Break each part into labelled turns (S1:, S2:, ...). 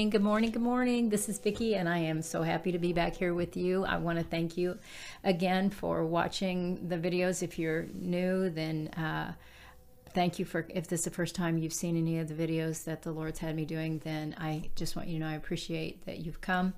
S1: morning, good morning, good morning. This is Vicki, and I am so happy to be back here with you. I want to thank you again for watching the videos. If you're new, then uh, thank you for, if this is the first time you've seen any of the videos that the Lord's had me doing, then I just want you to know I appreciate that you've come.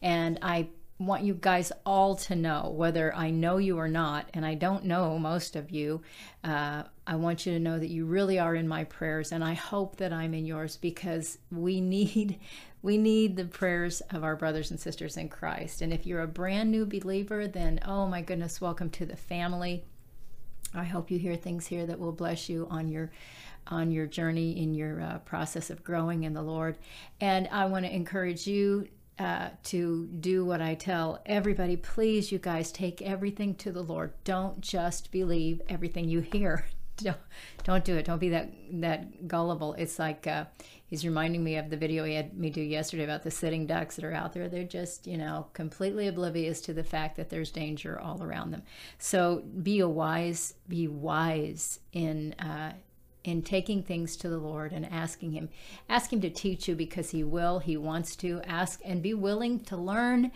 S1: And I want you guys all to know, whether I know you or not, and I don't know most of you, uh, I want you to know that you really are in my prayers, and I hope that I'm in yours because we need we need the prayers of our brothers and sisters in Christ. And if you're a brand new believer, then oh my goodness, welcome to the family. I hope you hear things here that will bless you on your on your journey in your uh, process of growing in the Lord. And I want to encourage you uh, to do what I tell everybody. Please, you guys, take everything to the Lord. Don't just believe everything you hear. Don't, don't do it. Don't be that that gullible. It's like uh, he's reminding me of the video he had me do yesterday about the sitting ducks that are out there. They're just you know completely oblivious to the fact that there's danger all around them. So be a wise, be wise in uh, in taking things to the Lord and asking Him. Ask Him to teach you because He will, He wants to. Ask and be willing to learn.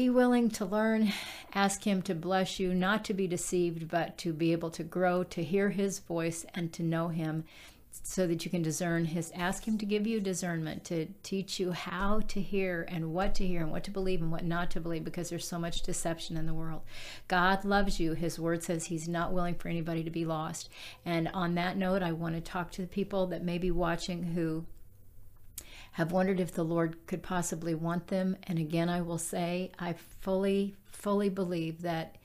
S1: Be willing to learn. Ask Him to bless you, not to be deceived, but to be able to grow, to hear His voice, and to know Him so that you can discern his ask him to give you discernment to teach you how to hear and what to hear and what to believe and what not to believe because there's so much deception in the world god loves you his word says he's not willing for anybody to be lost and on that note i want to talk to the people that may be watching who have wondered if the lord could possibly want them and again i will say i fully fully believe that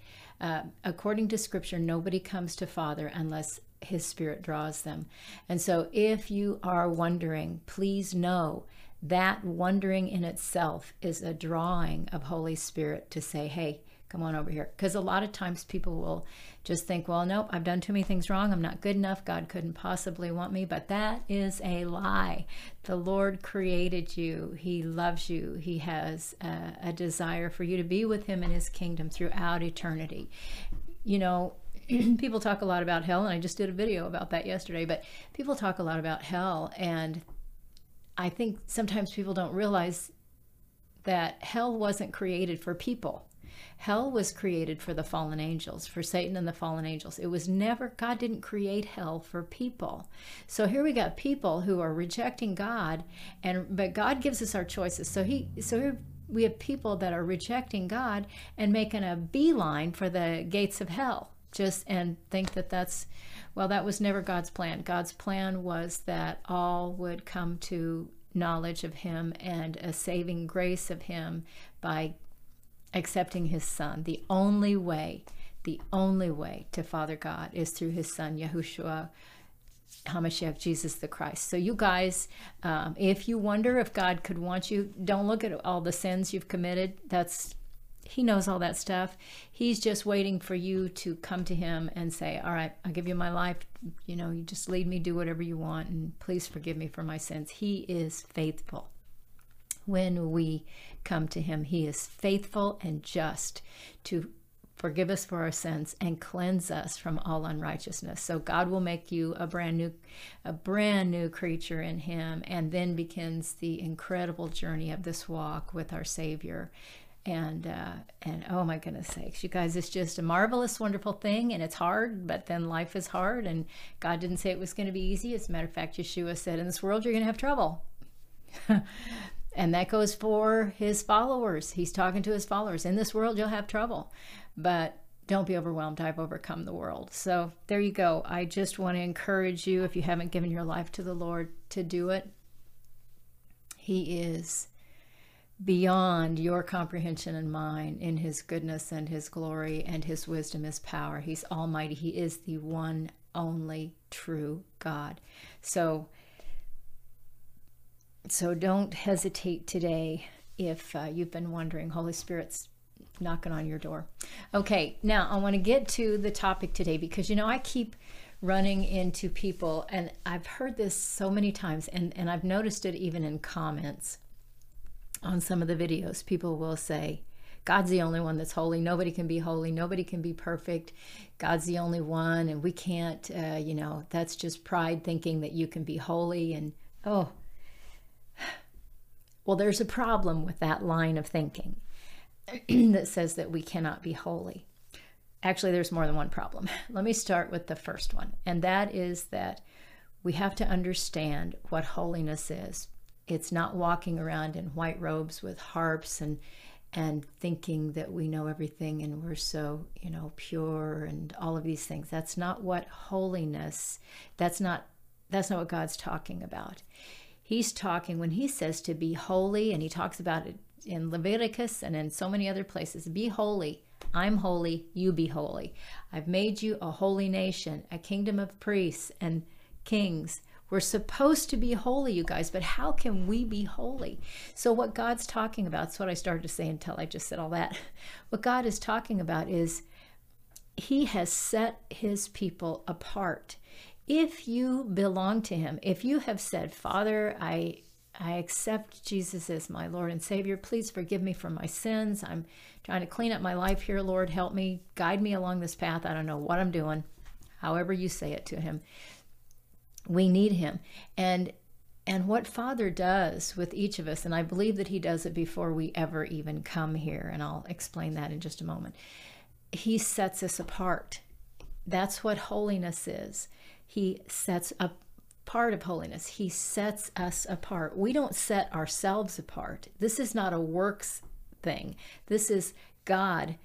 S1: uh, according to scripture nobody comes to father unless his spirit draws them. And so if you are wondering, please know that wondering in itself is a drawing of Holy Spirit to say, hey, come on over here. Because a lot of times people will just think, well, nope, I've done too many things wrong. I'm not good enough. God couldn't possibly want me. But that is a lie. The Lord created you, He loves you, He has a, a desire for you to be with Him in His kingdom throughout eternity. You know, people talk a lot about hell, and I just did a video about that yesterday, but people talk a lot about hell, and I think sometimes people don't realize that hell wasn't created for people. Hell was created for the fallen angels, for Satan and the fallen angels. It was never, God didn't create hell for people. So here we got people who are rejecting God, and but God gives us our choices. So he, so here we have people that are rejecting God and making a beeline for the gates of hell just and think that that's well that was never god's plan god's plan was that all would come to knowledge of him and a saving grace of him by accepting his son the only way the only way to father god is through his son yahushua Hamashiach, Jesus the Christ. So, you guys, um, if you wonder if God could want you, don't look at all the sins you've committed. That's he knows all that stuff. He's just waiting for you to come to him and say, All right, I'll give you my life. You know, you just lead me, do whatever you want, and please forgive me for my sins. He is faithful. When we come to him, he is faithful and just to forgive us for our sins and cleanse us from all unrighteousness. So god will make you a brand new a brand new creature in him and then begins the incredible journey of this walk with our savior. And uh, and oh my goodness sakes you guys it's just a marvelous wonderful thing and it's hard but then life is hard and god didn't say it was going to be easy. As a matter of fact yeshua said in this world you're going to have trouble and that goes for his followers he's talking to his followers in this world you'll have trouble but don't be overwhelmed i've overcome the world so there you go i just want to encourage you if you haven't given your life to the lord to do it he is beyond your comprehension and mine in his goodness and his glory and his wisdom, his power. He's almighty. He is the one only true God. So so don't hesitate today if uh, you've been wondering Holy Spirit's knocking on your door. Okay, now I want to get to the topic today because you know I keep running into people and I've heard this so many times and and I've noticed it even in comments on some of the videos, people will say, God's the only one that's holy. Nobody can be holy. Nobody can be perfect. God's the only one, and we can't, uh, you know, that's just pride thinking that you can be holy. And oh, Well, there's a problem with that line of thinking that says that we cannot be holy. Actually, there's more than one problem. Let me start with the first one, and that is that we have to understand what holiness is. It's not walking around in white robes with harps and and thinking that we know everything and we're so, you know, pure and all of these things. That's not what holiness, that's not that's not what God's talking about. He's talking when he says to be holy and he talks about it in Leviticus and in so many other places, be holy. I'm holy, you be holy. I've made you a holy nation, a kingdom of priests and kings. We're supposed to be holy, you guys, but how can we be holy? So, what God's talking about, that's what I started to say until I just said all that. What God is talking about is He has set His people apart. If you belong to Him, if you have said, Father, I I accept Jesus as my Lord and Savior. Please forgive me for my sins. I'm trying to clean up my life here. Lord, help me. Guide me along this path. I don't know what I'm doing. However, you say it to Him we need him and and what father does with each of us and i believe that he does it before we ever even come here and i'll explain that in just a moment he sets us apart that's what holiness is he sets a part of holiness. He sets us apart. We don't set ourselves apart. This is not a works thing. This is god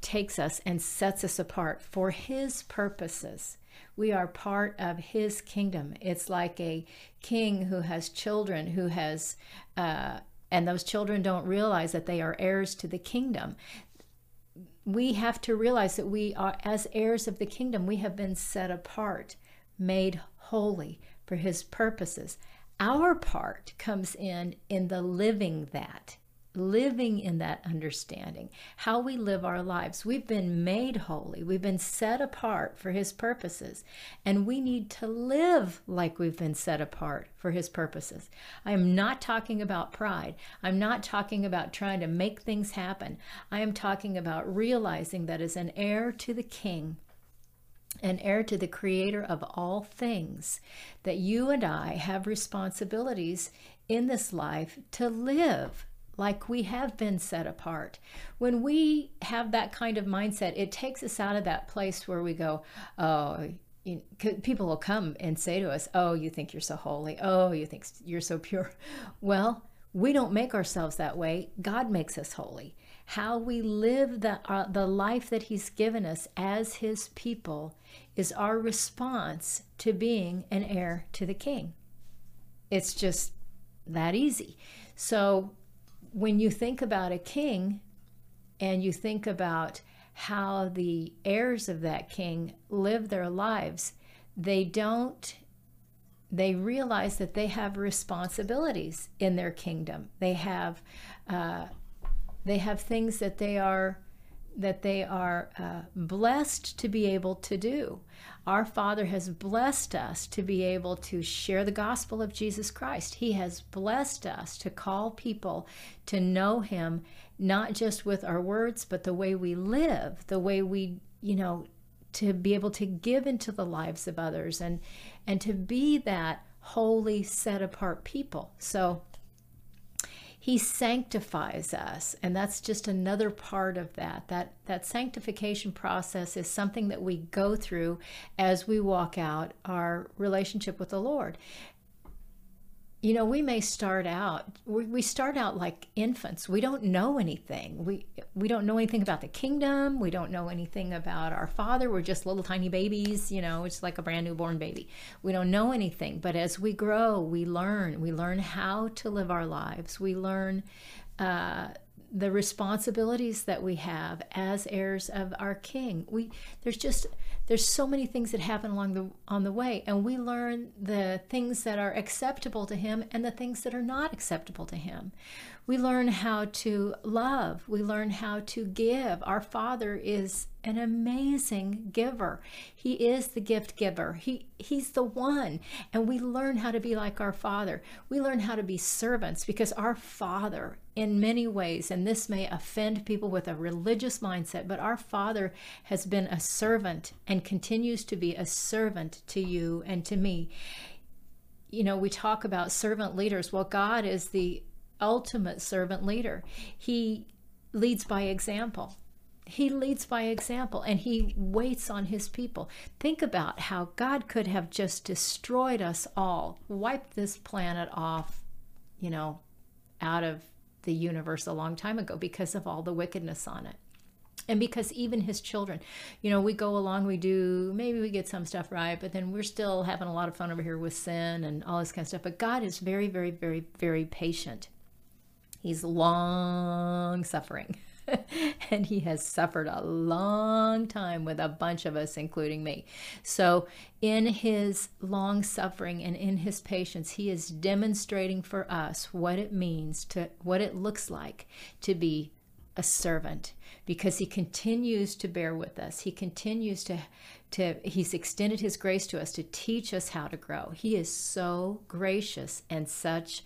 S1: takes us and sets us apart for his purposes. We are part of his kingdom. It's like a king who has children who has, uh, and those children don't realize that they are heirs to the kingdom. We have to realize that we are, as heirs of the kingdom, we have been set apart, made holy for his purposes. Our part comes in in the living that living in that understanding, how we live our lives. We've been made holy, we've been set apart for His purposes, and we need to live like we've been set apart for His purposes. I am not talking about pride, I'm not talking about trying to make things happen. I am talking about realizing that as an heir to the King, an heir to the creator of all things, that you and I have responsibilities in this life to live like we have been set apart. When we have that kind of mindset, it takes us out of that place where we go, oh, you, people will come and say to us, oh, you think you're so holy. Oh, you think you're so pure. Well, we don't make ourselves that way. God makes us holy. How we live the, uh, the life that He's given us as His people is our response to being an heir to the King. It's just that easy. So when you think about a king and you think about how the heirs of that king live their lives, they don't they realize that they have responsibilities in their kingdom. They have uh, they have things that they are that they are uh, blessed to be able to do. Our Father has blessed us to be able to share the gospel of Jesus Christ. He has blessed us to call people to know Him, not just with our words, but the way we live, the way we, you know, to be able to give into the lives of others and and to be that holy set apart people. So he sanctifies us and that's just another part of that. That that sanctification process is something that we go through as we walk out our relationship with the lord you know we may start out we, we start out like infants. We don't know anything. We we don't know anything about the kingdom. We don't know anything about our father. We're just little tiny babies you know it's like a brand new born baby. We don't know anything. But as we grow we learn. We learn how to live our lives. We learn uh, the responsibilities that we have as heirs of our king. We there's just there's so many things that happen along the on the way and we learn the things that are acceptable to him and the things that are not acceptable to him. We learn how to love. We learn how to give. Our father is an amazing giver. He is the gift giver. He he's the one and we learn how to be like our father. We learn how to be servants because our father in many ways and this may offend people with a religious mindset but our father has been a servant and and continues to be a servant to you and to me. You know, we talk about servant leaders. Well, God is the ultimate servant leader. He leads by example. He leads by example and he waits on his people. Think about how God could have just destroyed us all, wiped this planet off, you know, out of the universe a long time ago because of all the wickedness on it. And because even his children, you know, we go along, we do, maybe we get some stuff right, but then we're still having a lot of fun over here with sin and all this kind of stuff. But God is very, very, very, very patient. He's long suffering. and he has suffered a long time with a bunch of us, including me. So, in his long suffering and in his patience, he is demonstrating for us what it means to what it looks like to be a servant because he continues to bear with us. He continues to to he's extended his grace to us to teach us how to grow. He is so gracious and such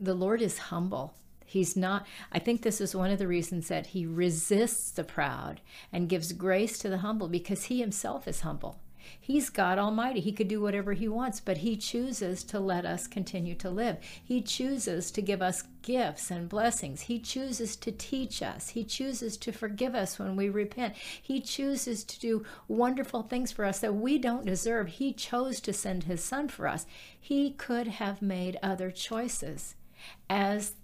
S1: the Lord is humble He's not, I think this is one of the reasons that he resists the proud and gives grace to the humble because he himself is humble. He's God Almighty. He could do whatever He wants, but He chooses to let us continue to live. He chooses to give us gifts and blessings. He chooses to teach us. He chooses to forgive us when we repent. He chooses to do wonderful things for us that we don't deserve. He chose to send His Son for us. He could have made other choices. As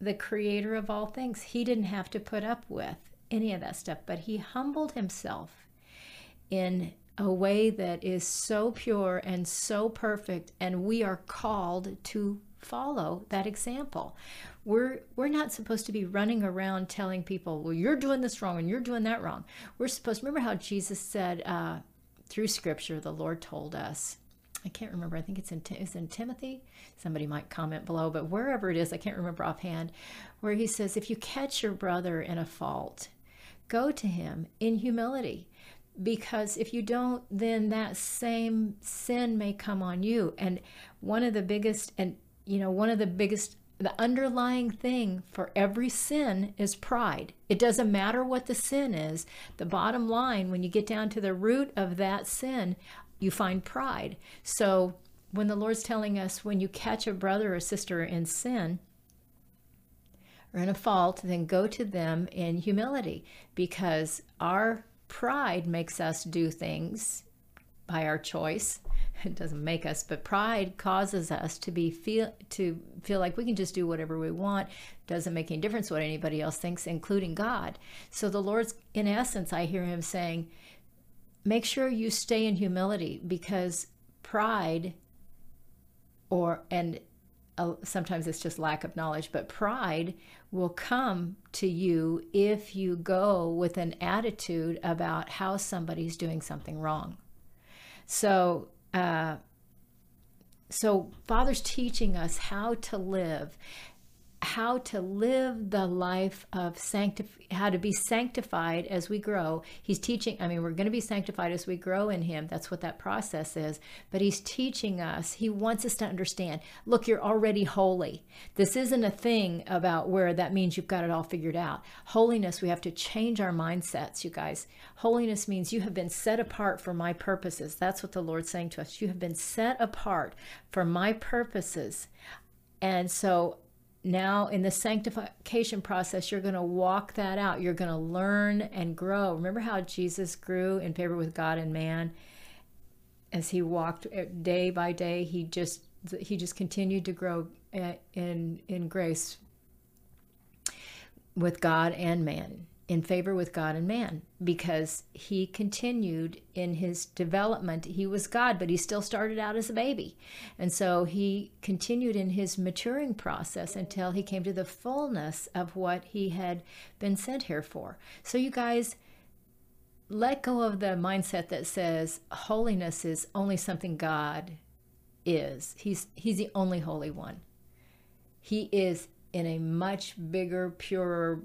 S1: the creator of all things. He didn't have to put up with any of that stuff, but he humbled himself in a way that is so pure and so perfect, and we are called to follow that example. We're we're not supposed to be running around telling people, "Well, you're doing this wrong and you're doing that wrong." We're supposed. Remember how Jesus said uh, through Scripture, the Lord told us I can't remember. I think it's in it's in Timothy. Somebody might comment below, but wherever it is, I can't remember offhand, where he says, "If you catch your brother in a fault, go to him in humility." Because if you don't, then that same sin may come on you. And one of the biggest, and you know, one of the biggest the underlying thing for every sin is pride. It doesn't matter what the sin is. The bottom line, when you get down to the root of that sin, you find pride. So when the Lord's telling us when you catch a brother or sister in sin or in a fault, then go to them in humility because our pride makes us do things by our choice. It doesn't make us, but pride causes us to be feel to feel like we can just do whatever we want. Doesn't make any difference what anybody else thinks, including God. So the Lord's, in essence, I hear Him saying, make sure you stay in humility because pride or and sometimes it's just lack of knowledge but pride will come to you if you go with an attitude about how somebody's doing something wrong. So uh, so father's teaching us how to live how to live the life of sanctif- how to be sanctified as we grow. He's teaching, I mean, we're going to be sanctified as we grow in Him. That's what that process is. But He's teaching us, He wants us to understand look, you're already holy. This isn't a thing about where that means you've got it all figured out. Holiness, we have to change our mindsets, you guys. Holiness means you have been set apart for my purposes. That's what the Lord's saying to us. You have been set apart for my purposes. And so now in the sanctification process you're going to walk that out. You're going to learn and grow. Remember how jesus grew in favor with god and man? As he walked eh, day by day he just he just continued to grow eh, in in grace with god and man in favor with God and man because he continued in his development. He was God, but he still started out as a baby. And so he continued in his maturing process until he came to the fullness of what he had been sent here for. So, you guys, let go of the mindset that says holiness is only something God is. He's, he's the only holy one. He is in a much bigger, purer,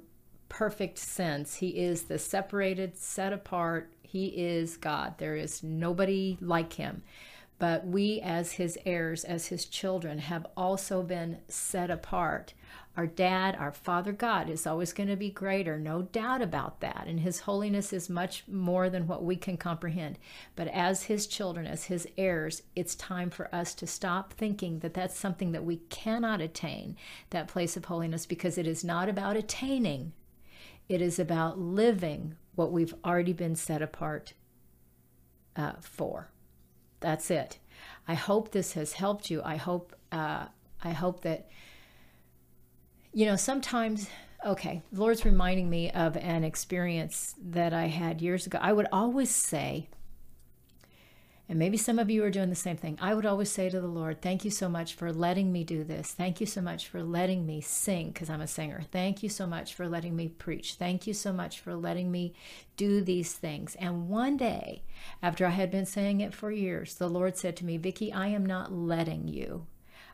S1: perfect sense. He is the separated, set apart. He is God. There is nobody like him. But we, as his heirs, as his children, have also been set apart Our dad, our Father God, is always going to be greater, no doubt about that. And His holiness is much more than what we can comprehend. But as His children, as His heirs, it's time for us to stop thinking that that's something that we cannot attain, that place of holiness, because it is not about attaining, it is about living what we've already been set apart uh, for. That's it. I hope this has helped you. I hope uh, I hope that you know sometimes okay the lord's reminding me of an experience that i had years ago i would always say and maybe some of you are doing the same thing. I would always say to the Lord, Thank you so much for letting me do this. Thank you so much for letting me sing, because I'm a singer. Thank you so much for letting me preach. Thank you so much for letting me do these things. And one day, after I had been saying it for years, the Lord said to me, Vicki, I am not letting you.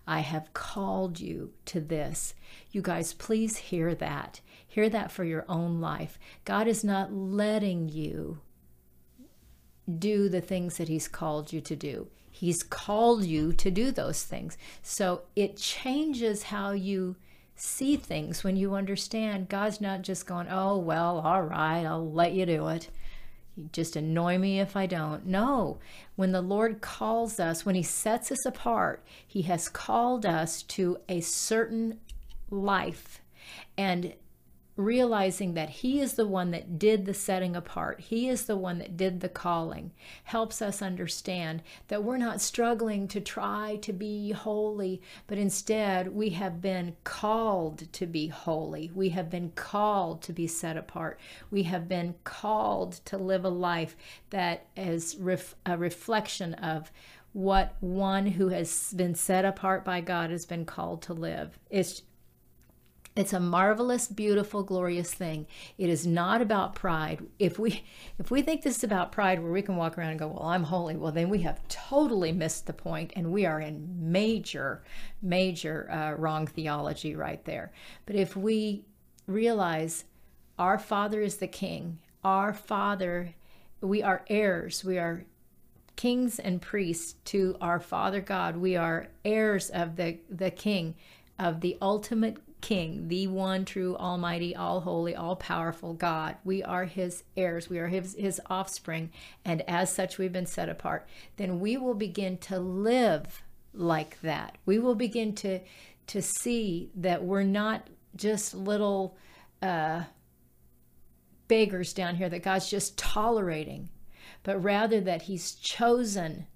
S1: I have called you to this. You guys, please hear that. Hear that for your own life. God is not letting you do the things that He's called you to do. He's called you to do those things. So it changes how you see things when you understand God's not just going, oh, well, all right, I'll let you do it. You just annoy me if I don't. No, when the Lord calls us, when He sets us apart, He has called us to a certain life. And realizing that He is the one that did the setting apart, He is the one that did the calling, helps us understand that we're not struggling to try to be holy, but instead we have been called to be holy. We have been called to be set apart. We have been called to live a life that is ref- a reflection of what one who has been set apart by God has been called to live. It's it's a marvelous, beautiful, glorious thing. It is not about pride. If we if we think this is about pride where we can walk around and go, "Well, I'm holy." Well, then we have totally missed the point and we are in major major uh, wrong theology right there. But if we realize our Father is the king, our Father, we are heirs, we are kings and priests to our Father God. We are heirs of the the king of the ultimate King, the one true, almighty, all holy, all powerful God. We are his heirs, we are his, his offspring, and as such we've been set apart. Then we will begin to live like that. We will begin to to see that we're not just little uh, beggars down here that God's just tolerating, but rather that He's chosen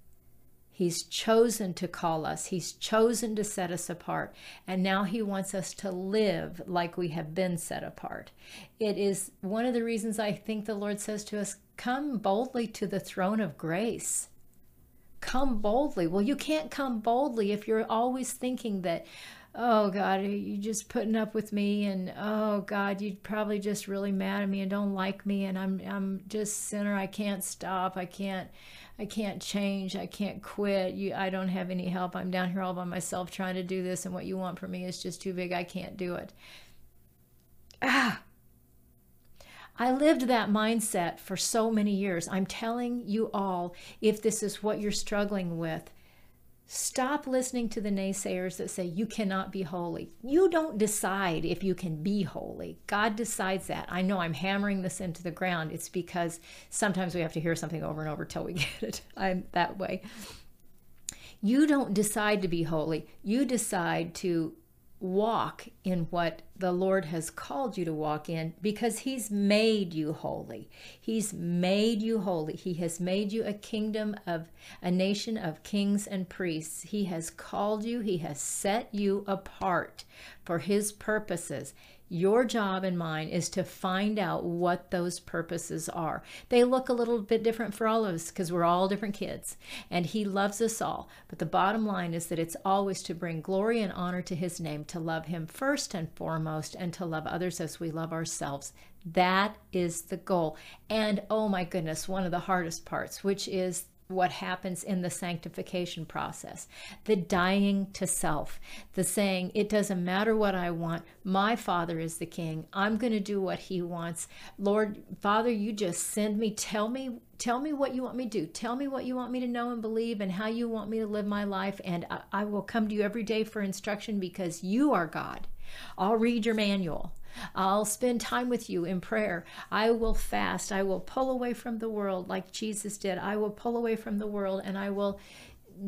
S1: He's chosen to call us. He's chosen to set us apart. And now He wants us to live like we have been set apart. It is one of the reasons I think the Lord says to us, Come boldly to the throne of grace. Come boldly. Well, you can't come boldly if you're always thinking that, oh God, you just putting up with me, and oh God, you're probably just really mad at me and don't like me, and I'm I'm just sinner. I can't stop. I can't I can't change. I can't quit. You, I don't have any help. I'm down here all by myself trying to do this, and what you want from me is just too big. I can't do it. Ah. I lived that mindset for so many years. I'm telling you all, if this is what you're struggling with, Stop listening to the naysayers that say you cannot be holy. You don't decide if you can be holy. God decides that. I know I'm hammering this into the ground. It's because sometimes we have to hear something over and over till we get it. I'm that way. You don't decide to be holy. You decide to walk in what the Lord has called you to walk in because He's made you holy. He's made you holy. He has made you a kingdom of a nation of kings and priests. He has called you, He has set you apart for His purposes. Your job and mine is to find out what those purposes are. They look a little bit different for all of us because we're all different kids, and He loves us all. But the bottom line is that it's always to bring glory and honor to His name, to love Him first and foremost, and to love others as we love ourselves. That is the goal. And oh my goodness, one of the hardest parts, which is what happens in the sanctification process. The dying to self. The saying it doesn't matter what i want. My father is the king. I'm going to do what he wants. Lord father you just send me. Tell me tell me what you want me to do. Tell me what you want me to know and believe and how you want me to live my life. And i, I will come to you every day for instruction because you are god. I'll read your manual. I'll spend time with you in prayer. I will fast. I will pull away from the world like Jesus did. I will pull away from the world and I will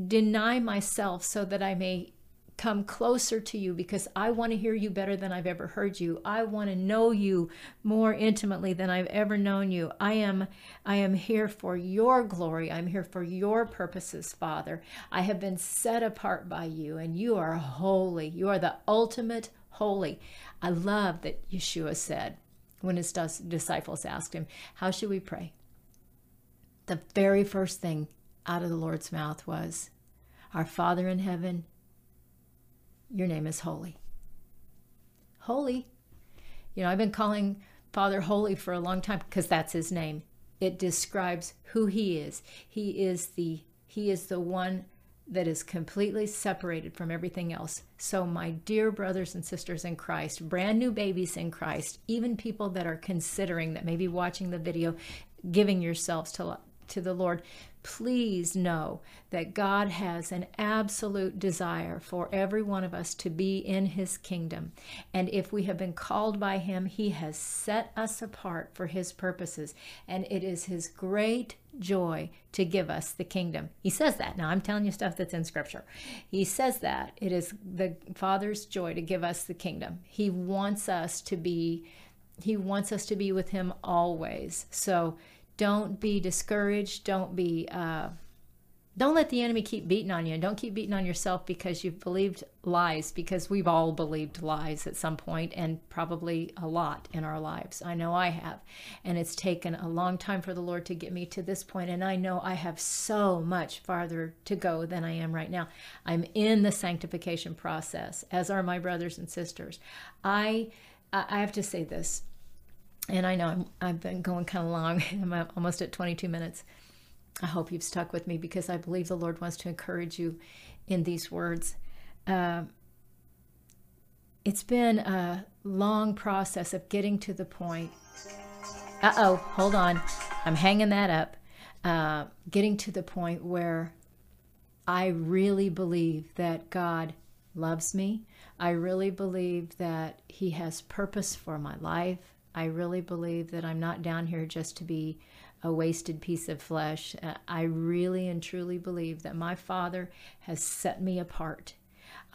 S1: deny myself so that I may come closer to you because I want to hear you better than I've ever heard you. I want to know you more intimately than I've ever known you. I am I am here for your glory. I'm here for your purposes, Father. I have been set apart by you and you are holy. You are the ultimate holy. I love that Yeshua said when his disciples asked him, "How should we pray?" The very first thing out of the Lord's mouth was, "Our Father in heaven, your name is holy. Holy. You know, I've been calling Father Holy for a long time because that's his name. It describes who he is. He is the he is the one that is completely separated from everything else. So, my dear brothers and sisters in Christ, brand new babies in Christ, even people that are considering that maybe watching the video, giving yourselves to to the Lord, please know that God has an absolute desire for every one of us to be in His kingdom. And if we have been called by Him, He has set us apart for His purposes. And it is His great joy to give us the kingdom. He says that. Now, I'm telling you stuff that's in Scripture. He says that. It is the Father's joy to give us the kingdom. He wants us to be. He wants us to be with him always. So don't be discouraged. Don't be. Uh, don't let the enemy keep beating on you. and Don't keep beating on yourself because you've believed lies, because we've all believed lies at some point and probably a lot in our lives. I know I have. And it's taken a long time for the Lord to get me to this point, And I know I have so much farther to go than I am right now. I'm in the sanctification process, as are my brothers and sisters. I, I have to say this and I know i have been going kind of long. I'm almost at 22 minutes. I hope you've stuck with me because I believe the Lord wants to encourage you in these words. Uh, it's been a long process of getting to the point. Uh oh, hold on. I'm hanging that up. Uh, getting to the point where I really believe that God loves me. I really believe that He has purpose for my life. I really believe that I'm not down here just to be a wasted piece of flesh. Uh, I really and truly believe that my Father has set me apart.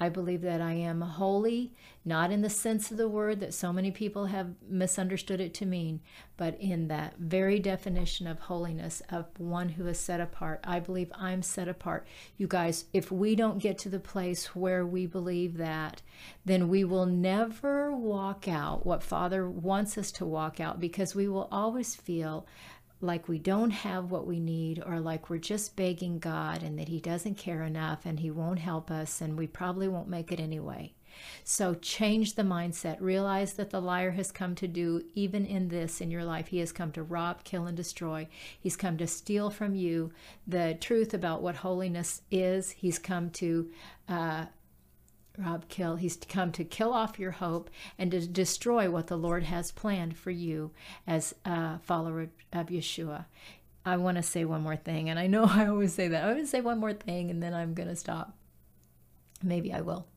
S1: I believe that I am holy, not in the sense of the word that so many people have misunderstood it to mean, but in that very definition of holiness of one who is set apart. I believe I'm set apart. You guys, if we don't get to the place where we believe that, then we will never walk out what Father wants us to walk out because we will always feel like we don't have what we need or like we're just begging God and that He doesn't care enough and He won't help us and we probably won't make it anyway. So change the mindset. Realize that the liar has come to do, even in this in your life, he has come to rob, kill, and destroy. He's come to steal from you the truth about what holiness is. He's come to uh, rob, kill. He's come to kill off your hope and to destroy what the Lord has planned for you as a follower of Yeshua. I want to say one more thing, and I know I always say that. I'm going to say one more thing, and then I'm going to stop. Maybe I will.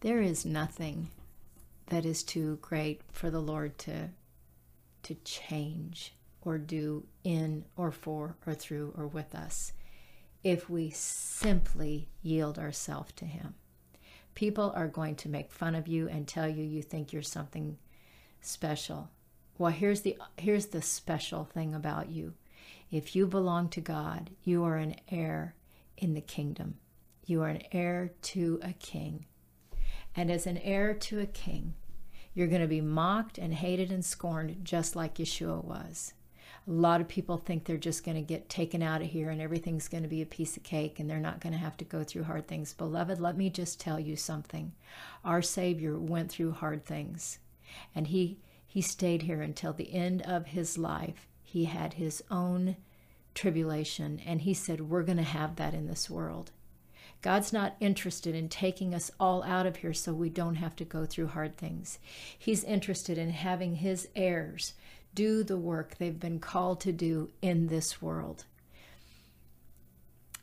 S1: There is nothing that is too great for the Lord to to change or do in or for or through or with us if we simply yield ourselves to Him. People are going to make fun of you and tell you you think you're something special. Well, here's the here's the special thing about you. If you belong to God, you are an heir in the kingdom. You are an heir to a king. And as an heir to a king, you're going to be mocked and hated and scorned just like Yeshua was. A lot of people think they're just going to get taken out of here and everything's going to be a piece of cake and they're not going to have to go through hard things. Beloved, let me just tell you something. Our Savior went through hard things and he he stayed here until the end of his life. He had his own tribulation and he said we're going to have that in this world. God's not interested in taking us all out of here so we don't have to go through hard things. He's interested in having his heirs do the work they've been called to do in this world.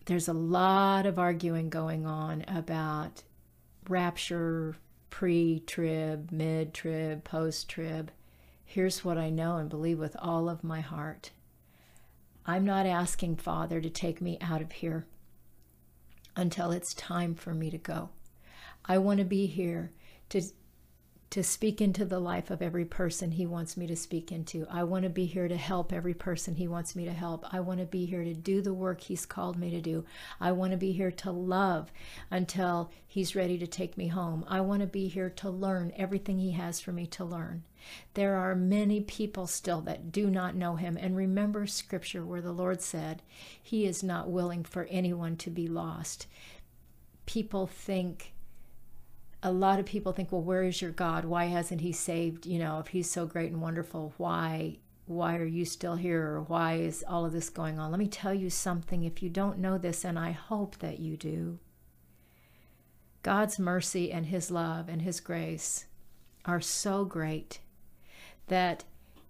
S1: there's a lot of arguing going on about rapture, pre trib, mid trib, post trib. Here's what I know and believe with all of my heart I'm not asking Father to take me out of here until it's time for me to go. I want to be here to to speak into the life of every person he wants me to speak into. I want to be here to help every person he wants me to help. I want to be here to do the work he's called me to do. I want to be here to love until he's ready to take me home. I want to be here to learn everything he has for me to learn. There are many people still that do not know him. And remember scripture where the Lord said, He is not willing for anyone to be lost. People think a lot of people think, well, where is your God? Why hasn't he saved? You know, if he's so great and wonderful, why why are you still here or why is all of this going on? Let me tell you something if you don't know this and I hope that you do. God's mercy and his love and his grace are so great that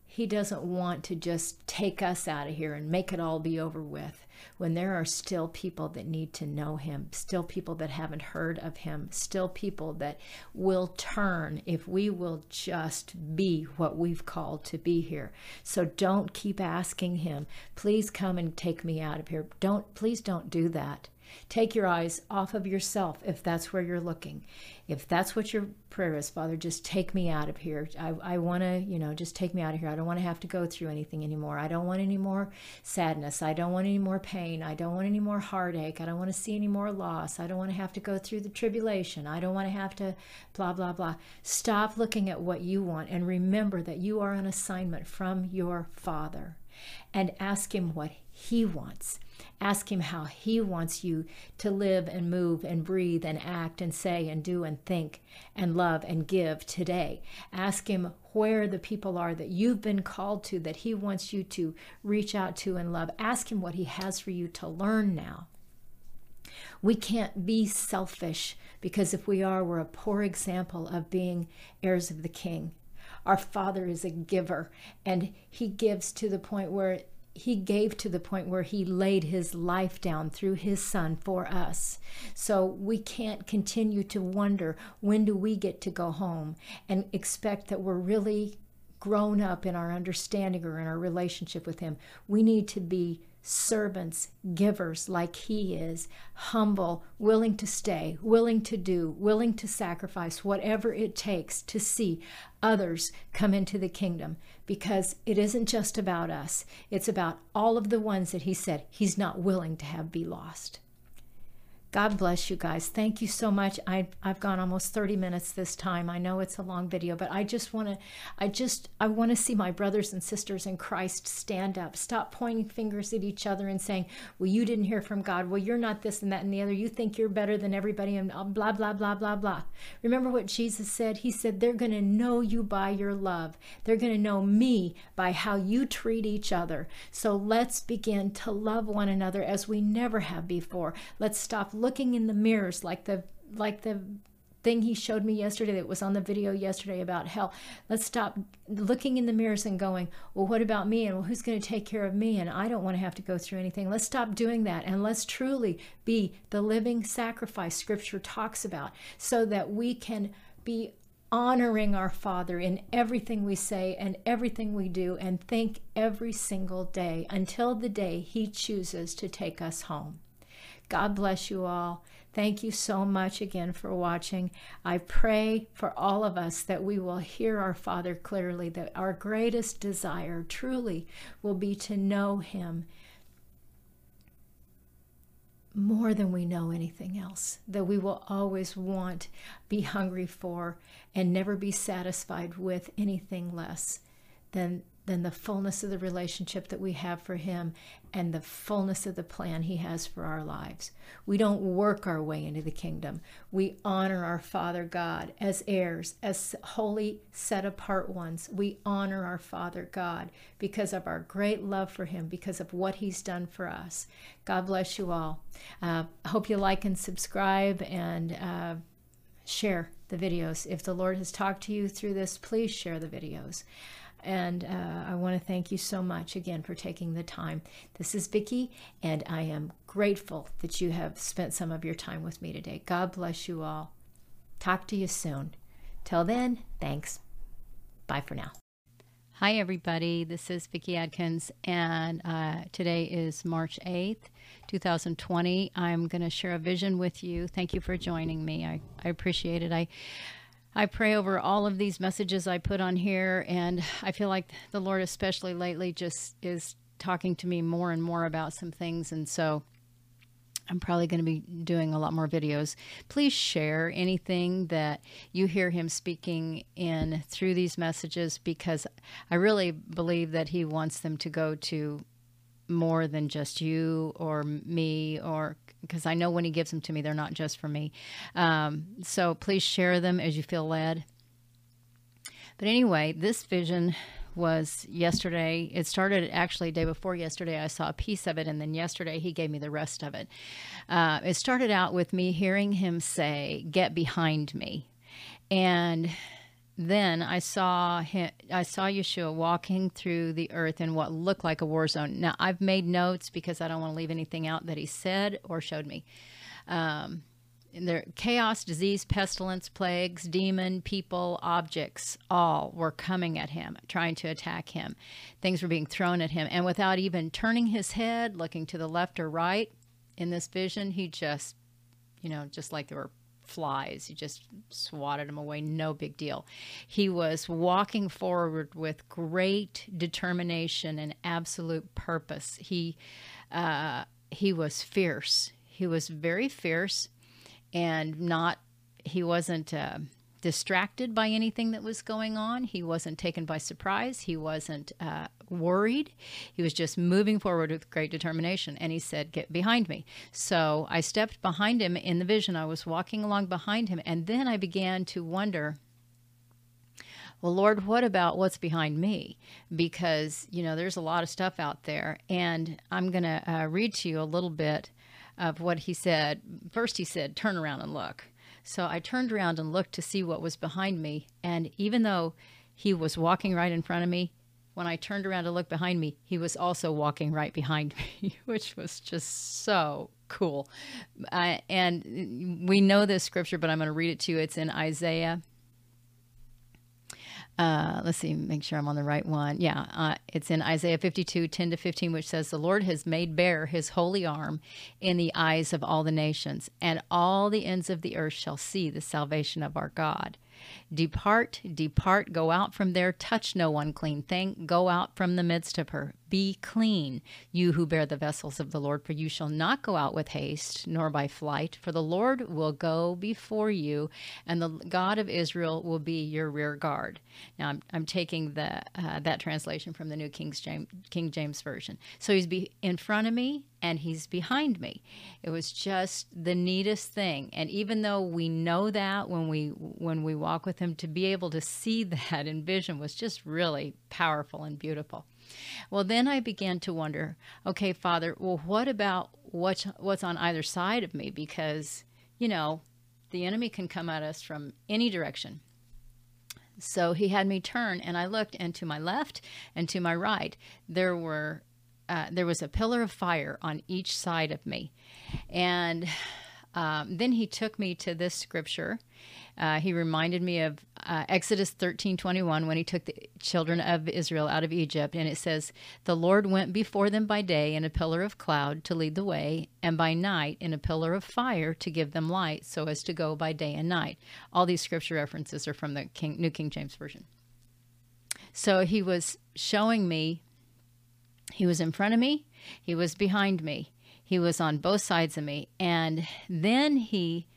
S1: he doesn't want to just take us out of here and make it all be over with when there are still people that need to know him, still people that haven't heard of him, still people that will turn if we will just be what we've called to be here. So don't keep asking him, please come and take me out of here. Don't please don't do that. Take your eyes off of yourself if that's where you're looking. If that's what your prayer is, Father, just take me out of here. I, I want to, you know, just take me out of here. I don't want to have to go through anything anymore. I don't want any more sadness. I don't want any more pain. I don't want any more heartache. I don't want to see any more loss. I don't want to have to go through the tribulation. I don't want to have to blah, blah, blah. Stop looking at what you want and remember that you are on assignment from your Father and ask Him what He wants. Ask Him how He wants you to live and move and breathe and act and say and do and think and love and give today. Ask Him where the people are that you've been called to, that He wants you to reach out to and love. Ask Him what He has for you to learn now. We can't be selfish because if we are, we're a poor example of being heirs of the King. Our Father is a giver, and He gives to the point where he gave to the point where he laid his life down through his son for us. So we can't continue to wonder when do we get to go home and expect that we're really grown up in our understanding or in our relationship with him. We need to be servants, givers like he is, humble, willing to stay, willing to do, willing to sacrifice whatever it takes to see others come into the kingdom because it isn't just about us. It's about all of the ones that he said he's not willing to have be lost. God bless you guys. Thank you so much. I, I've gone almost 30 minutes this time. I know it's a long video, but I just want to, I just, I want to see my brothers and sisters in Christ stand up. Stop pointing fingers at each other and saying, well, you didn't hear from God. Well, you're not this and that and the other. You think you're better than everybody and blah, blah, blah, blah, blah. Remember what Jesus said? He said, they're going to know you by your love. They're going to know me by how you treat each other. So let's begin to love one another as we never have before. Let's stop looking in the mirrors like the like the thing he showed me yesterday that was on the video yesterday about hell. Let's stop looking in the mirrors and going, well, what about me? And well, who's going to take care of me? And I don't want to have to go through anything. Let's stop doing that and let's truly be the living sacrifice scripture talks about so that we can be honoring our Father in everything we say and everything we do and think every single day until the day He chooses to take us home. God bless you all. Thank you so much again for watching. I pray for all of us that we will hear our Father clearly, that our greatest desire truly will be to know Him more than we know anything else, that we will always want, be hungry for, and never be satisfied with anything less than than the fullness of the relationship that we have for Him and the fullness of the plan He has for our lives. We don't work our way into the kingdom. We honor our Father God as heirs, as holy, set apart ones. We honor our Father God because of our great love for Him, because of what He's done for us. God bless you all. Uh, I hope you like and subscribe and uh, share the videos. If the Lord has talked to you through this, please share the videos And uh, I want to thank you so much again for taking the time. This is Vicki, and I am grateful that you have spent some of your time with me today. God bless you all. Talk to you soon. Till then, thanks. Bye for now. Hi, everybody. This is Vicki Adkins, and uh, today is March 8th, 2020. I'm going to share a vision with you. Thank you for joining me. I, I appreciate it. I I pray over all of these messages I put on here, and I feel like the Lord, especially lately, just is talking to me more and more about some things. And so I'm probably going to be doing a lot more videos. Please share anything that you hear him speaking in through these messages because I really believe that he wants them to go to more than just you or me or because I know when he gives them to me, they're not just for me. Um, so please share them as you feel led. But anyway, this vision was yesterday. It started actually day before yesterday. I saw a piece of it, and then yesterday he gave me the rest of it. Uh, it started out with me hearing him say, "Get behind me," and then I saw him, I saw Yeshua walking through the earth in what looked like a war zone. Now I've made notes because I don't want to leave anything out that he said or showed me. Um, there, chaos, disease, pestilence, plagues, demon, people, objects, all were coming at him, trying to attack him. Things were being thrown at him, and without even turning his head, looking to the left or right, in this vision, he just, you know, just like there were flies. He just swatted them away, no big deal. He was walking forward with great determination and absolute purpose. He uh, he was fierce. He was very fierce, and not. He wasn't. Uh, distracted by anything that was going on. He wasn't taken by surprise. He wasn't uh, worried. He was just moving forward with great determination. And he said, Get behind me. So I stepped behind him in the vision. I was walking along behind him. And then I began to wonder. Well, Lord, what about what's behind me? Because, you know, there's a lot of stuff out there. And I'm going to uh, read to you a little bit of what he said. First, he said, Turn around and look. So I turned around and looked to see what was behind me. And even though he was walking right in front of me, when I turned around to look behind me, he was also walking right behind me, which was just so cool. Uh, and we know this scripture, but I'm going to read it to you. It's in Isaiah uh, let's see, make sure I'm on the right one. Yeah, uh, it's in Isaiah 52, 10 to 15, which says, The Lord has made bare his holy arm in the eyes of all the nations, and all the ends of the earth shall see the salvation of our God. Depart, depart, go out from there, touch no unclean thing, go out from the midst of her. Be clean, you who bear the vessels of the Lord, for you shall not go out with haste, nor by flight, for the Lord will go before you, and the God of Israel will be your rear guard. Now, I'm, I'm taking the uh, that translation from the New King James, King James Version. So he's be in front of me, and he's behind me. It was just the neatest thing. And even though we know that when we when we walk with him, to be able to see that in vision was just really powerful and beautiful. Well, then I began to wonder, okay, Father, well, what about what's, what's on either side of me? Because, you know, the enemy can come at us from any direction. So he had me turn, and I looked, and to my left and to my right, there were uh, there was a pillar of fire on each side of me, and um, then he took me to this scripture, uh, he reminded me of uh, Exodus 13 21 when he took the children of Israel out of Egypt. And it says, The Lord went before them by day in a pillar of cloud to lead the way, and by night in a pillar of fire to give them light, so as to go by day and night. All these scripture references are from the King, New King James Version. So he was showing me, he was in front of me, he was behind me, he was on both sides of me. And then he,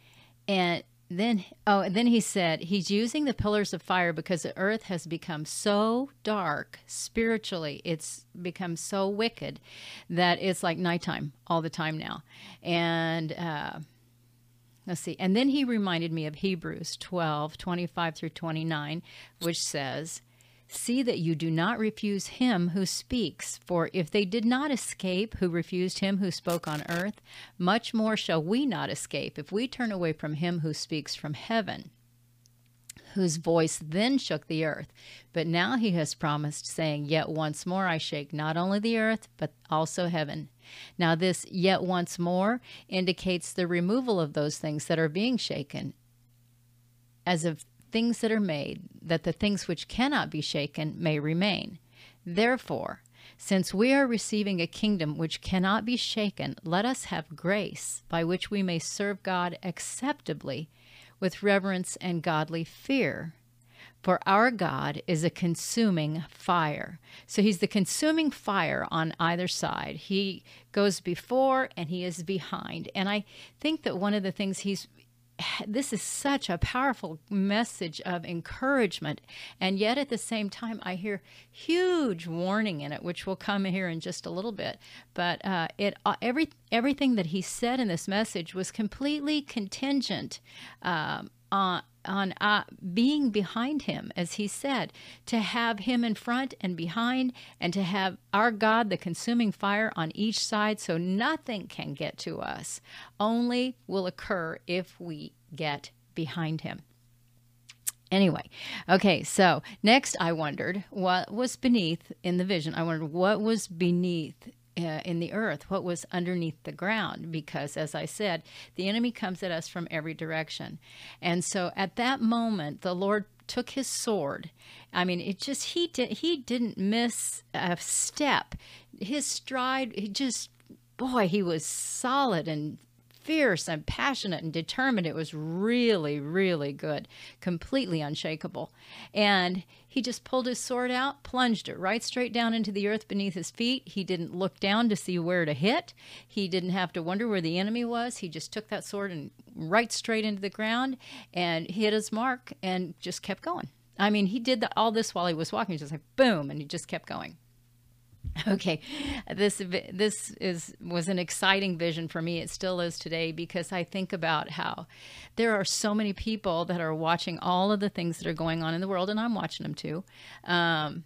S1: and then oh and then he said he's using the pillars of fire because the earth has become so dark spiritually. It's become so wicked that it's like nighttime all the time now. And uh, let's see. And then he reminded me of hebrews 12 25 through 29 which says See that you do not refuse him who speaks, for if they did not escape who refused him who spoke on earth, much more shall we not escape if we turn away from him who speaks from heaven, whose voice then shook the earth. But now he has promised, saying, Yet once more I shake not only the earth, but also heaven. Now, this yet once more indicates the removal of those things that are being shaken, as of things that are made, that the things which cannot be shaken may remain. Therefore, since we are receiving a kingdom which cannot be shaken, let us have grace by which we may serve God acceptably with reverence and godly fear. For our God is a consuming fire. So he's the consuming fire on either side. He goes before and he is behind. And I think that one of the things he's this is such a powerful message of encouragement. And yet at the same time i hear huge warning in it which will come here in just a little bit. But uh, it uh, every everything that he said in this message was completely contingent um, on on uh, being behind him, as he said, to have him in front and behind, and to have our God, the consuming fire, on each side, so nothing can get to us. Only will occur if we get behind him. Anyway, okay, so next I wondered what was beneath in the vision. I wondered what was beneath uh, in the earth, what was underneath the ground, because as I said, the enemy comes at us from every direction. And so at that moment, the Lord took his sword. I mean, it just he did he didn't miss a step. His stride, he just boy, he was solid and fierce and passionate and determined. It was really, really good, completely unshakable. And he just pulled his sword out, plunged it right straight down into the earth beneath his feet. He didn't look down to see where to hit. He didn't have to wonder where the enemy was. He just took that sword and right straight into the ground and hit his mark and just kept going. I mean, he did the, all this while he was walking, just like boom, and he just kept going. Okay, this this is was an exciting vision for me. It still is today because I think about how there are so many people that are watching all of the things that are going on in the world, and I'm watching them too. Um,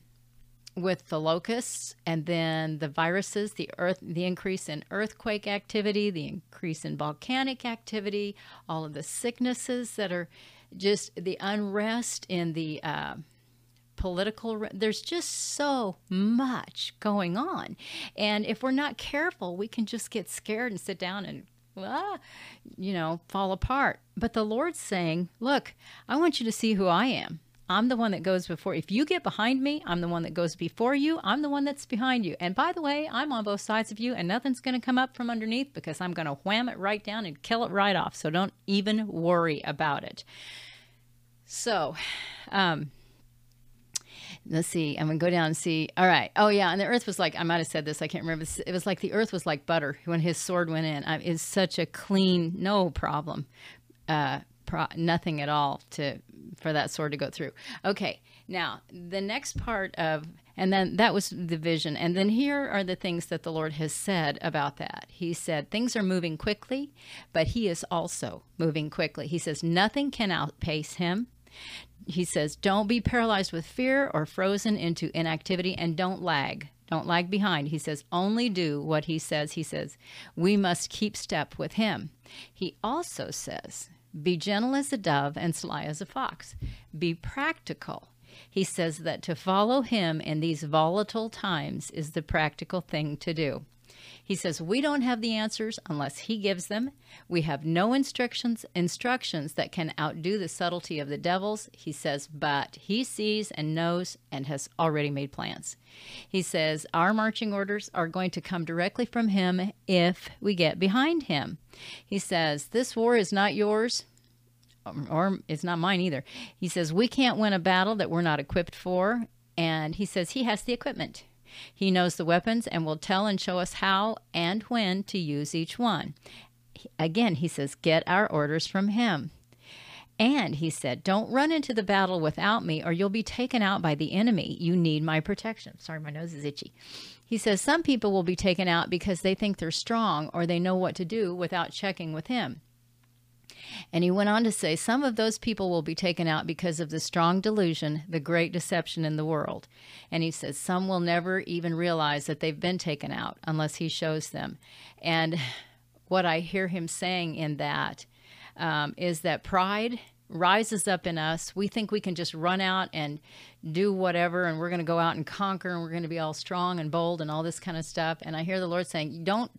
S1: with the locusts and then the viruses, the earth, the increase in earthquake activity, the increase in volcanic activity, all of the sicknesses that are just the unrest in the uh, political there's just so much going on and if we're not careful we can just get scared and sit down and ah, you know fall apart but the lord's saying look i want you to see who i am I'm the one that goes before. If you get behind me, I'm the one that goes before you. I'm the one that's behind you. And by the way, I'm on both sides of you, and nothing's going to come up from underneath because I'm going to wham it right down and kill it right off. So don't even worry about it. So, um, let's see. I'm gonna go down and see. All right. Oh yeah. And the earth was like I might have said this. I can't remember. It was like the earth was like butter when his sword went in. It's such a clean, no problem, uh, pro- nothing at all to for that sword to go through. Okay. Now the next part of and then that was the vision. And then here are the things that the Lord has said about that. He said things are moving quickly, but He is also moving quickly. He says nothing can outpace Him he says, don't be paralyzed with fear or frozen into inactivity and don't lag. Don't lag behind. He says, only do what he says. He says, we must keep step with him. He also says, be gentle as a dove and sly as a fox. Be practical. He says that to follow him in these volatile times is the practical thing to do. He says we don't have the answers unless he gives them. We have no instructions instructions that can outdo the subtlety of the devils. He says, but he sees and knows and has already made plans. He says our marching orders are going to come directly from him if we get behind him. He says this war is not yours or it's not mine either. He says we can't win a battle that we're not equipped for and he says he has the equipment. He knows the weapons and will tell and show us how and when to use each one. Again, he says, get our orders from him. And he said, Don't run into the battle without me, or you'll be taken out by the enemy. You need my protection. Sorry, my nose is itchy. He says, Some people will be taken out because they think they're strong or they know what to do without checking with him. And he went on to say, Some of those people will be taken out because of the strong delusion, the great deception in the world. And he says, Some will never even realize that they've been taken out unless he shows them. And what I hear him saying in that um, is that pride rises up in us, we think we can just run out and do whatever and we're going to go out and conquer and we're going to be all strong and bold and all this kind of stuff. And I hear the Lord saying, "Don't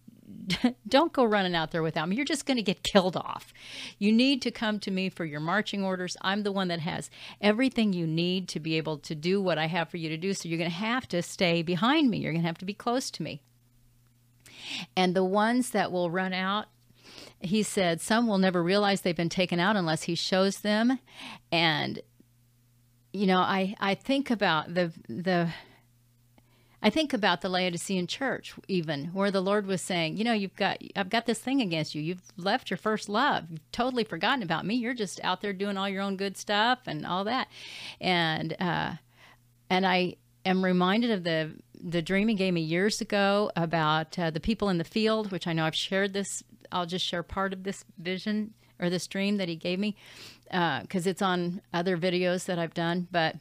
S1: don't go running out there without me. You're just going to get killed off. You need to come to me for your marching orders. I'm the one that has everything you need to be able to do what I have for you to do. So you're going to have to stay behind me. You're going to have to be close to me. And the ones that will run out, he said, some will never realize they've been taken out unless he shows them. And you know, I I think about the the I think about the Laodicean church, even where the Lord was saying, you know, you've got, I've got this thing against you. You've left your first love. You've totally forgotten about me. You're just out there doing all your own good stuff and all that. And, uh, and I am reminded of the, the dream he gave me years ago about uh, the people in the field, which I know I've shared this. I'll just share part of this vision or this dream that he gave me because uh, it's on other videos that I've done. But,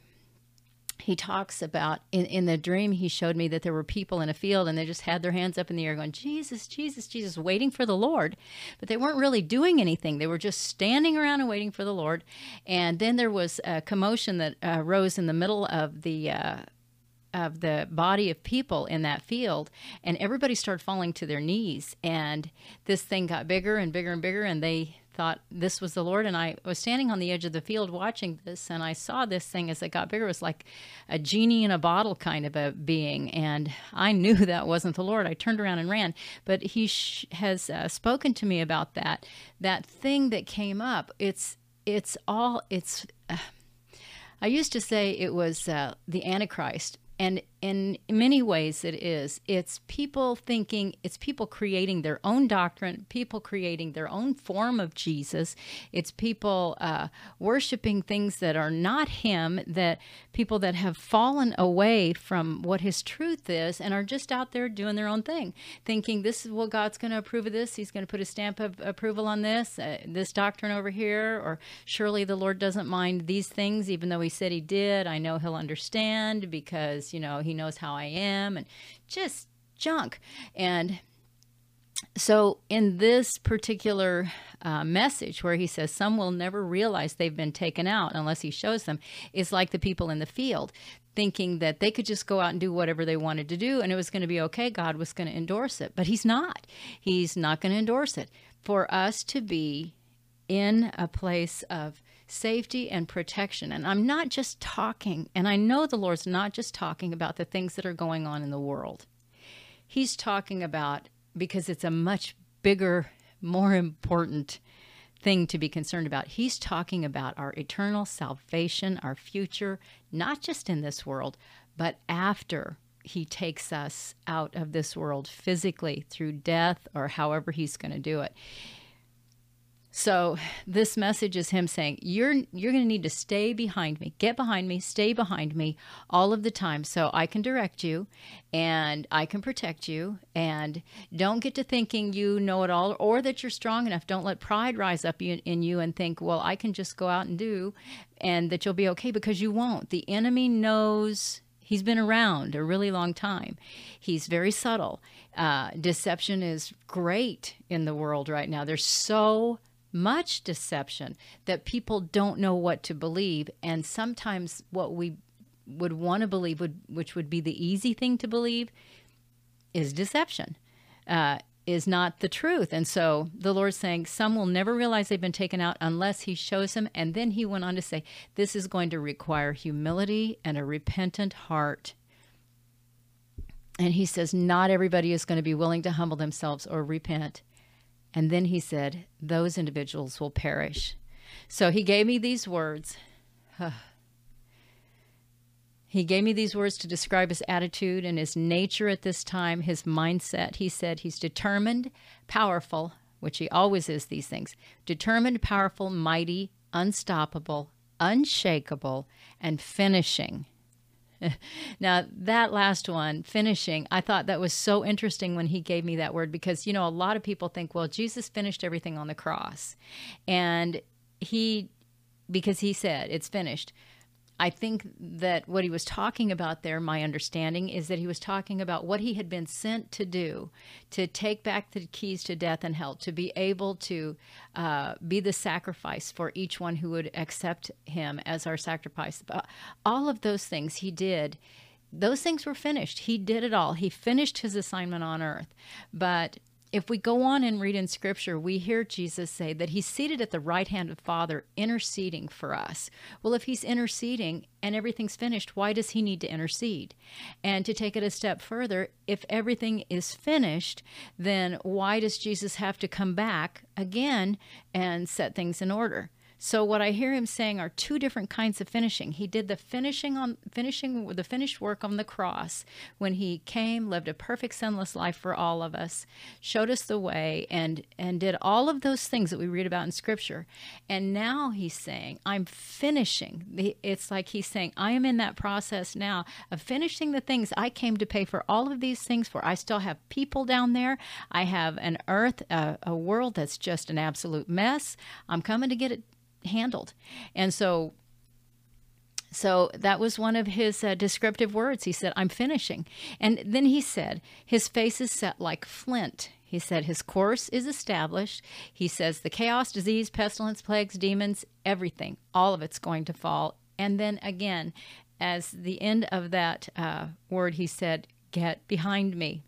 S1: he talks about in, in the dream he showed me that there were people in a field and they just had their hands up in the air going jesus jesus jesus waiting for the lord. But they weren't really doing anything. They were just standing around and waiting for the lord. And then there was a commotion that uh, rose in the middle of the uh, of the body of people in that field. And everybody started falling to their knees. And this thing got bigger and bigger and bigger. And they thought this was the Lord. And I was standing on the edge of the field watching this, and I saw this thing as it got bigger. It was like a genie in a bottle kind of a being. And I knew that wasn't the Lord. I turned around and ran. But he sh- has uh, spoken to me about that. That thing that came up, it's, it's all, it's, uh, I used to say it was uh, the Antichrist and in many ways it is. It's people thinking it's people creating their own doctrine people creating their own form of jesus. It's people uh, worshiping things that are not him that people that have fallen away from what his truth is and are just out there doing their own thing thinking this is what god's going to approve of this he's going to put a stamp of approval on this uh, this doctrine over here or surely the lord doesn't mind these things even though he said he did. I know he'll understand because you know, he knows how I am and just junk. And so, in this particular uh, message, where he says some will never realize they've been taken out unless he shows them, is like the people in the field thinking that they could just go out and do whatever they wanted to do and it was going to be okay. God was going to endorse it. But he's not. He's not going to endorse it. For us to be in a place of safety and protection. And I'm not just talking, and I know the Lord's not just talking about the things that are going on in the world. He's talking about, because it's a much bigger, more important thing to be concerned about. He's talking about our eternal salvation, our future, not just in this world, but after he takes us out of this world physically through death or however he's going to do it. So this message is him saying, "You're you're going to need to stay behind me. Get behind me, stay behind me all of the time so I can direct you and I can protect you and don't get to thinking you know it all or that you're strong enough. Don't let pride rise up in, you and think, "Well, I can just go out and do and that you'll be okay because you won't. The enemy knows He's been around a really long time. He's very subtle. Uh, deception is great in the world right now. There's so much deception that people don't know what to believe. And sometimes what we would want to believe, would, which would be the easy thing to believe, is deception, uh, is not the truth. And so the Lord's saying, Some will never realize they've been taken out unless He shows them. And then He went on to say, This is going to require humility and a repentant heart. And He says, Not everybody is going to be willing to humble themselves or repent. And then he said, Those individuals will perish. So he gave me these words. he gave me these words to describe his attitude and his nature at this time, his mindset. He said he's determined, powerful, which he always is these things determined, powerful, mighty, unstoppable, unshakable, and finishing. now, that last one, finishing, I thought that was so interesting when he gave me that word because, you know, a lot of people think, well, Jesus finished everything on the cross. And he, because he said, it's finished. I think that what he was talking about there, my understanding, is that he was talking about what he had been sent to do to take back the keys to death and hell, to be able to uh, be the sacrifice for each one who would accept him as our sacrifice. All of those things he did those things were finished. He did it all. He finished his assignment on earth. But if we go on and read in scripture, we hear Jesus say that he's seated at the right hand of the Father interceding for us. Well, if he's interceding and everything's finished, why does he need to intercede? And to take it a step further, if everything is finished, then why does Jesus have to come back again and set things in order? So what I hear him saying are two different kinds of finishing. He did the finishing on finishing the finished work on the cross when he came, lived a perfect sinless life for all of us, showed us the way and and did all of those things that we read about in scripture. And now he's saying, I'm finishing. It's like he's saying, I am in that process now of finishing the things I came to pay for all of these things for. I still have people down there. I have an earth, a, a world that's just an absolute mess. I'm coming to get it handled. And so so that was one of his uh, descriptive words. He said, I'm finishing. And then he said, His face is set like flint. He said, His course is established. He says, The chaos, disease, pestilence, plagues, demons, everything, all of it's going to fall. And then again, as the end of that uh, word, he said, Get behind me.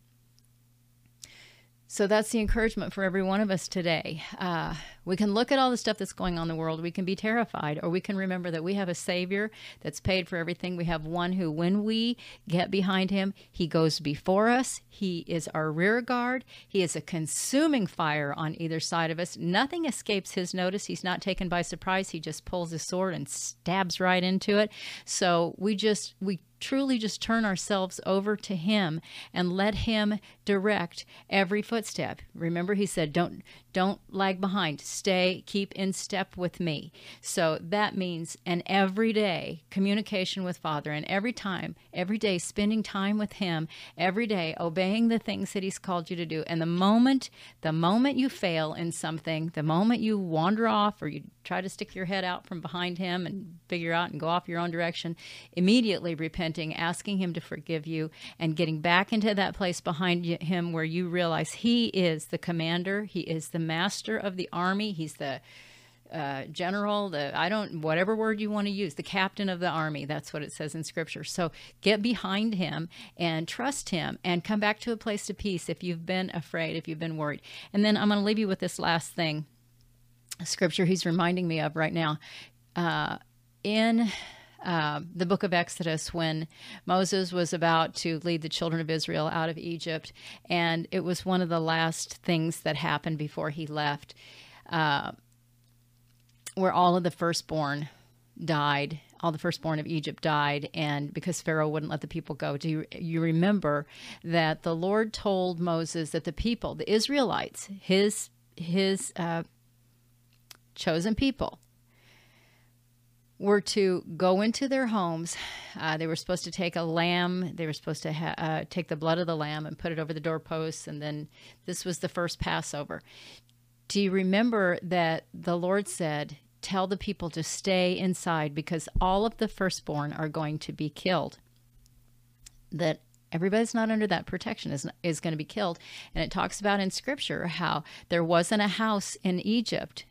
S1: So that's the encouragement for every one of us today. Uh, we can look at all the stuff that's going on in the world. We can be terrified, or we can remember that we have a Savior that's paid for everything. We have one who, when we get behind him, he goes before us. He is our rear guard. He is a consuming fire on either side of us. Nothing escapes his notice. He's not taken by surprise. He just pulls his sword and stabs right into it. So we just, we truly just turn ourselves over to him and let him direct every footstep. Remember he said don't don't lag behind. Stay, keep in step with me. So that means an everyday communication with Father, and every time, every day, spending time with Him, every day, obeying the things that He's called you to do. And the moment, the moment you fail in something, the moment you wander off or you try to stick your head out from behind Him and figure out and go off your own direction, immediately repenting, asking Him to forgive you, and getting back into that place behind Him where you realize He is the commander, He is the master of the army. He's the uh, general, the I don't whatever word you want to use, the captain of the army. That's what it says in scripture. So get behind him and trust him and come back to a place of peace if you've been afraid, if you've been worried. And then I'm going to leave you with this last thing. Scripture he's reminding me of right now. Uh, in uh, the book of Exodus when Moses was about to lead the children of Israel out of Egypt. And it was one of the last things that happened before he left, uh, where all of the firstborn died. All the firstborn of Egypt died, and because Pharaoh wouldn't let the people go, do you, you remember that the Lord told Moses that the people, the Israelites, his his uh, chosen people, were to go into their homes. Uh, they were supposed to take a lamb. They were supposed to ha- uh, take the blood of the lamb and put it over the doorposts. And then this was the first Passover. Do you remember that the Lord said, Tell the people to stay inside because all of the firstborn are going to be killed? That everybody's not under that protection is, is going to be killed. And it talks about in scripture how there wasn't a house in Egypt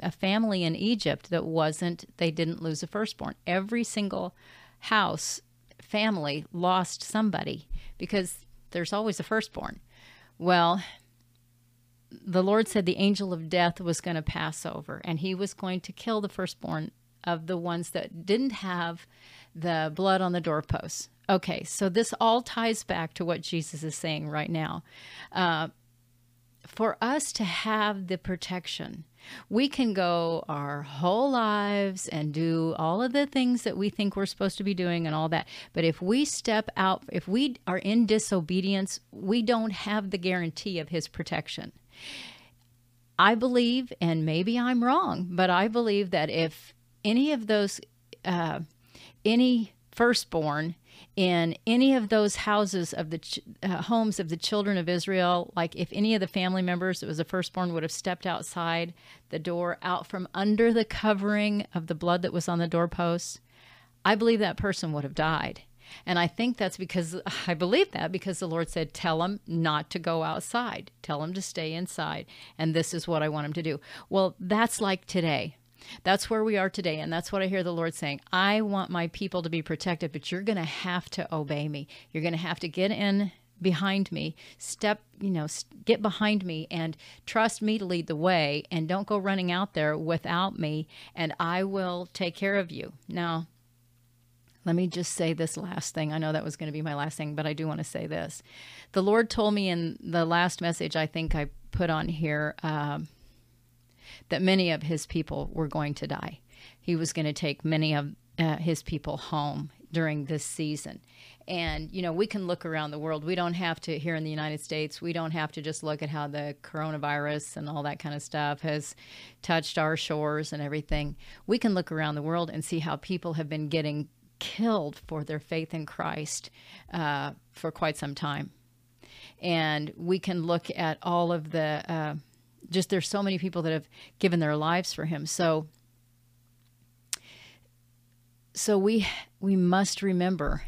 S1: a family in Egypt that wasn't, they didn't lose a firstborn. Every single house family lost somebody because there's always a firstborn. Well, the Lord said the angel of death was going to pass over and he was going to kill the firstborn of the ones that didn't have the blood on the doorposts. Okay, so this all ties back to what Jesus is saying right now. Uh, for us to have the protection we can go our whole lives and do all of the things that we think we're supposed to be doing and all that. But if we step out, if we are in disobedience, we don't have the guarantee of his protection. I believe, and maybe I'm wrong, but I believe that if any of those, uh, any firstborn in any of those houses of the ch- uh, homes of the children of Israel, like if any of the family members that was a firstborn would have stepped outside the door, out from under the covering of the blood that was on the doorposts, I believe that person would have died. And I think that's because I believe that because the Lord said, Tell them not to go outside, tell them to stay inside. And this is what I want them to do. Well, that's like today. That's where we are today. And that's what I hear the Lord saying. I want my people to be protected, but you're going to have to obey me. You're going to have to get in behind me step you know get behind me and trust me to lead the way and don't go running out there without me and i will take care of you now let me just say this last thing. I know that was going to be my last thing, but I do want to say this. The Lord told me in the last message I think I put on here um, that many of his people were going to die. He was going to take many of uh, his people home during this season. And, you know, we can look around the world. We don't have to, here in the United States, we don't have to just look at how the coronavirus and all that kind of stuff has touched our shores and everything. We can look around the world and see how people have been getting killed for their faith in Christ uh, for quite some time. And we can look at all of the, uh, just there's so many people that have given their lives for him. So, so we we must remember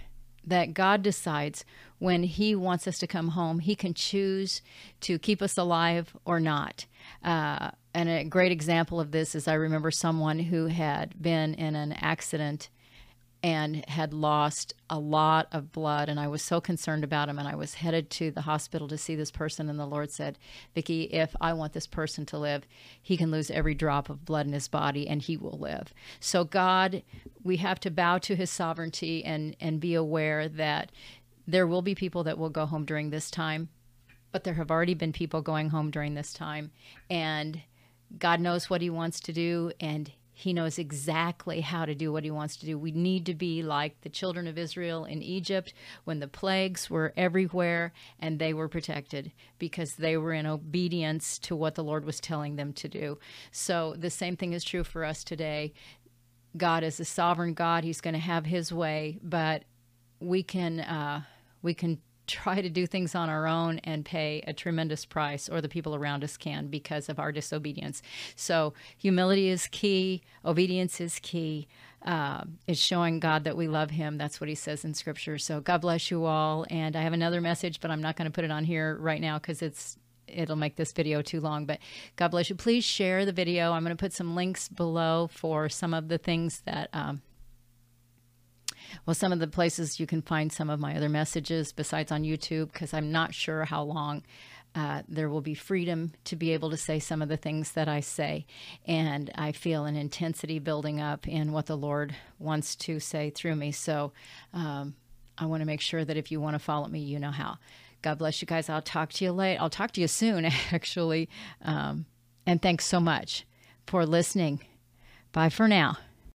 S1: that God decides when He wants us to come home. He can choose to keep us alive or not. Uh, and a great example of this is I remember someone who had been in an accident and had lost a lot of blood and I was so concerned about him and I was headed to the hospital to see this person and the Lord said, "Vicki, if I want this person to live, he can lose every drop of blood in his body and he will live." So God, we have to bow to his sovereignty and and be aware that there will be people that will go home during this time, but there have already been people going home during this time and God knows what he wants to do and he knows exactly how to do what he wants to do. We need to be like the children of Israel in Egypt when the plagues were everywhere and they were protected because they were in obedience to what the Lord was telling them to do. So the same thing is true for us today. God is a sovereign God. He's going to have his way, but we can uh, we can try to do things on our own and pay a tremendous price, or the people around us can because of our disobedience. So, humility is key, obedience is key. Uh, it's showing God that we love Him. That's what He says in Scripture. So, God bless you all. And I have another message, but I'm not going to put it on here right now because it's it'll make this video too long but god bless you please share the video i'm going to put some links below for some of the things that um, well, some of the places you can find some of my other messages besides on YouTube, because I'm not sure how long uh, there will be freedom to be able to say some of the things that I say. And I feel an intensity building up in what the Lord wants to say through me. So um, I want to make sure that if you want to follow me, you know how. God bless you guys. I'll talk to you late. I'll talk to you soon, actually. Um, and thanks so much for listening. Bye for now.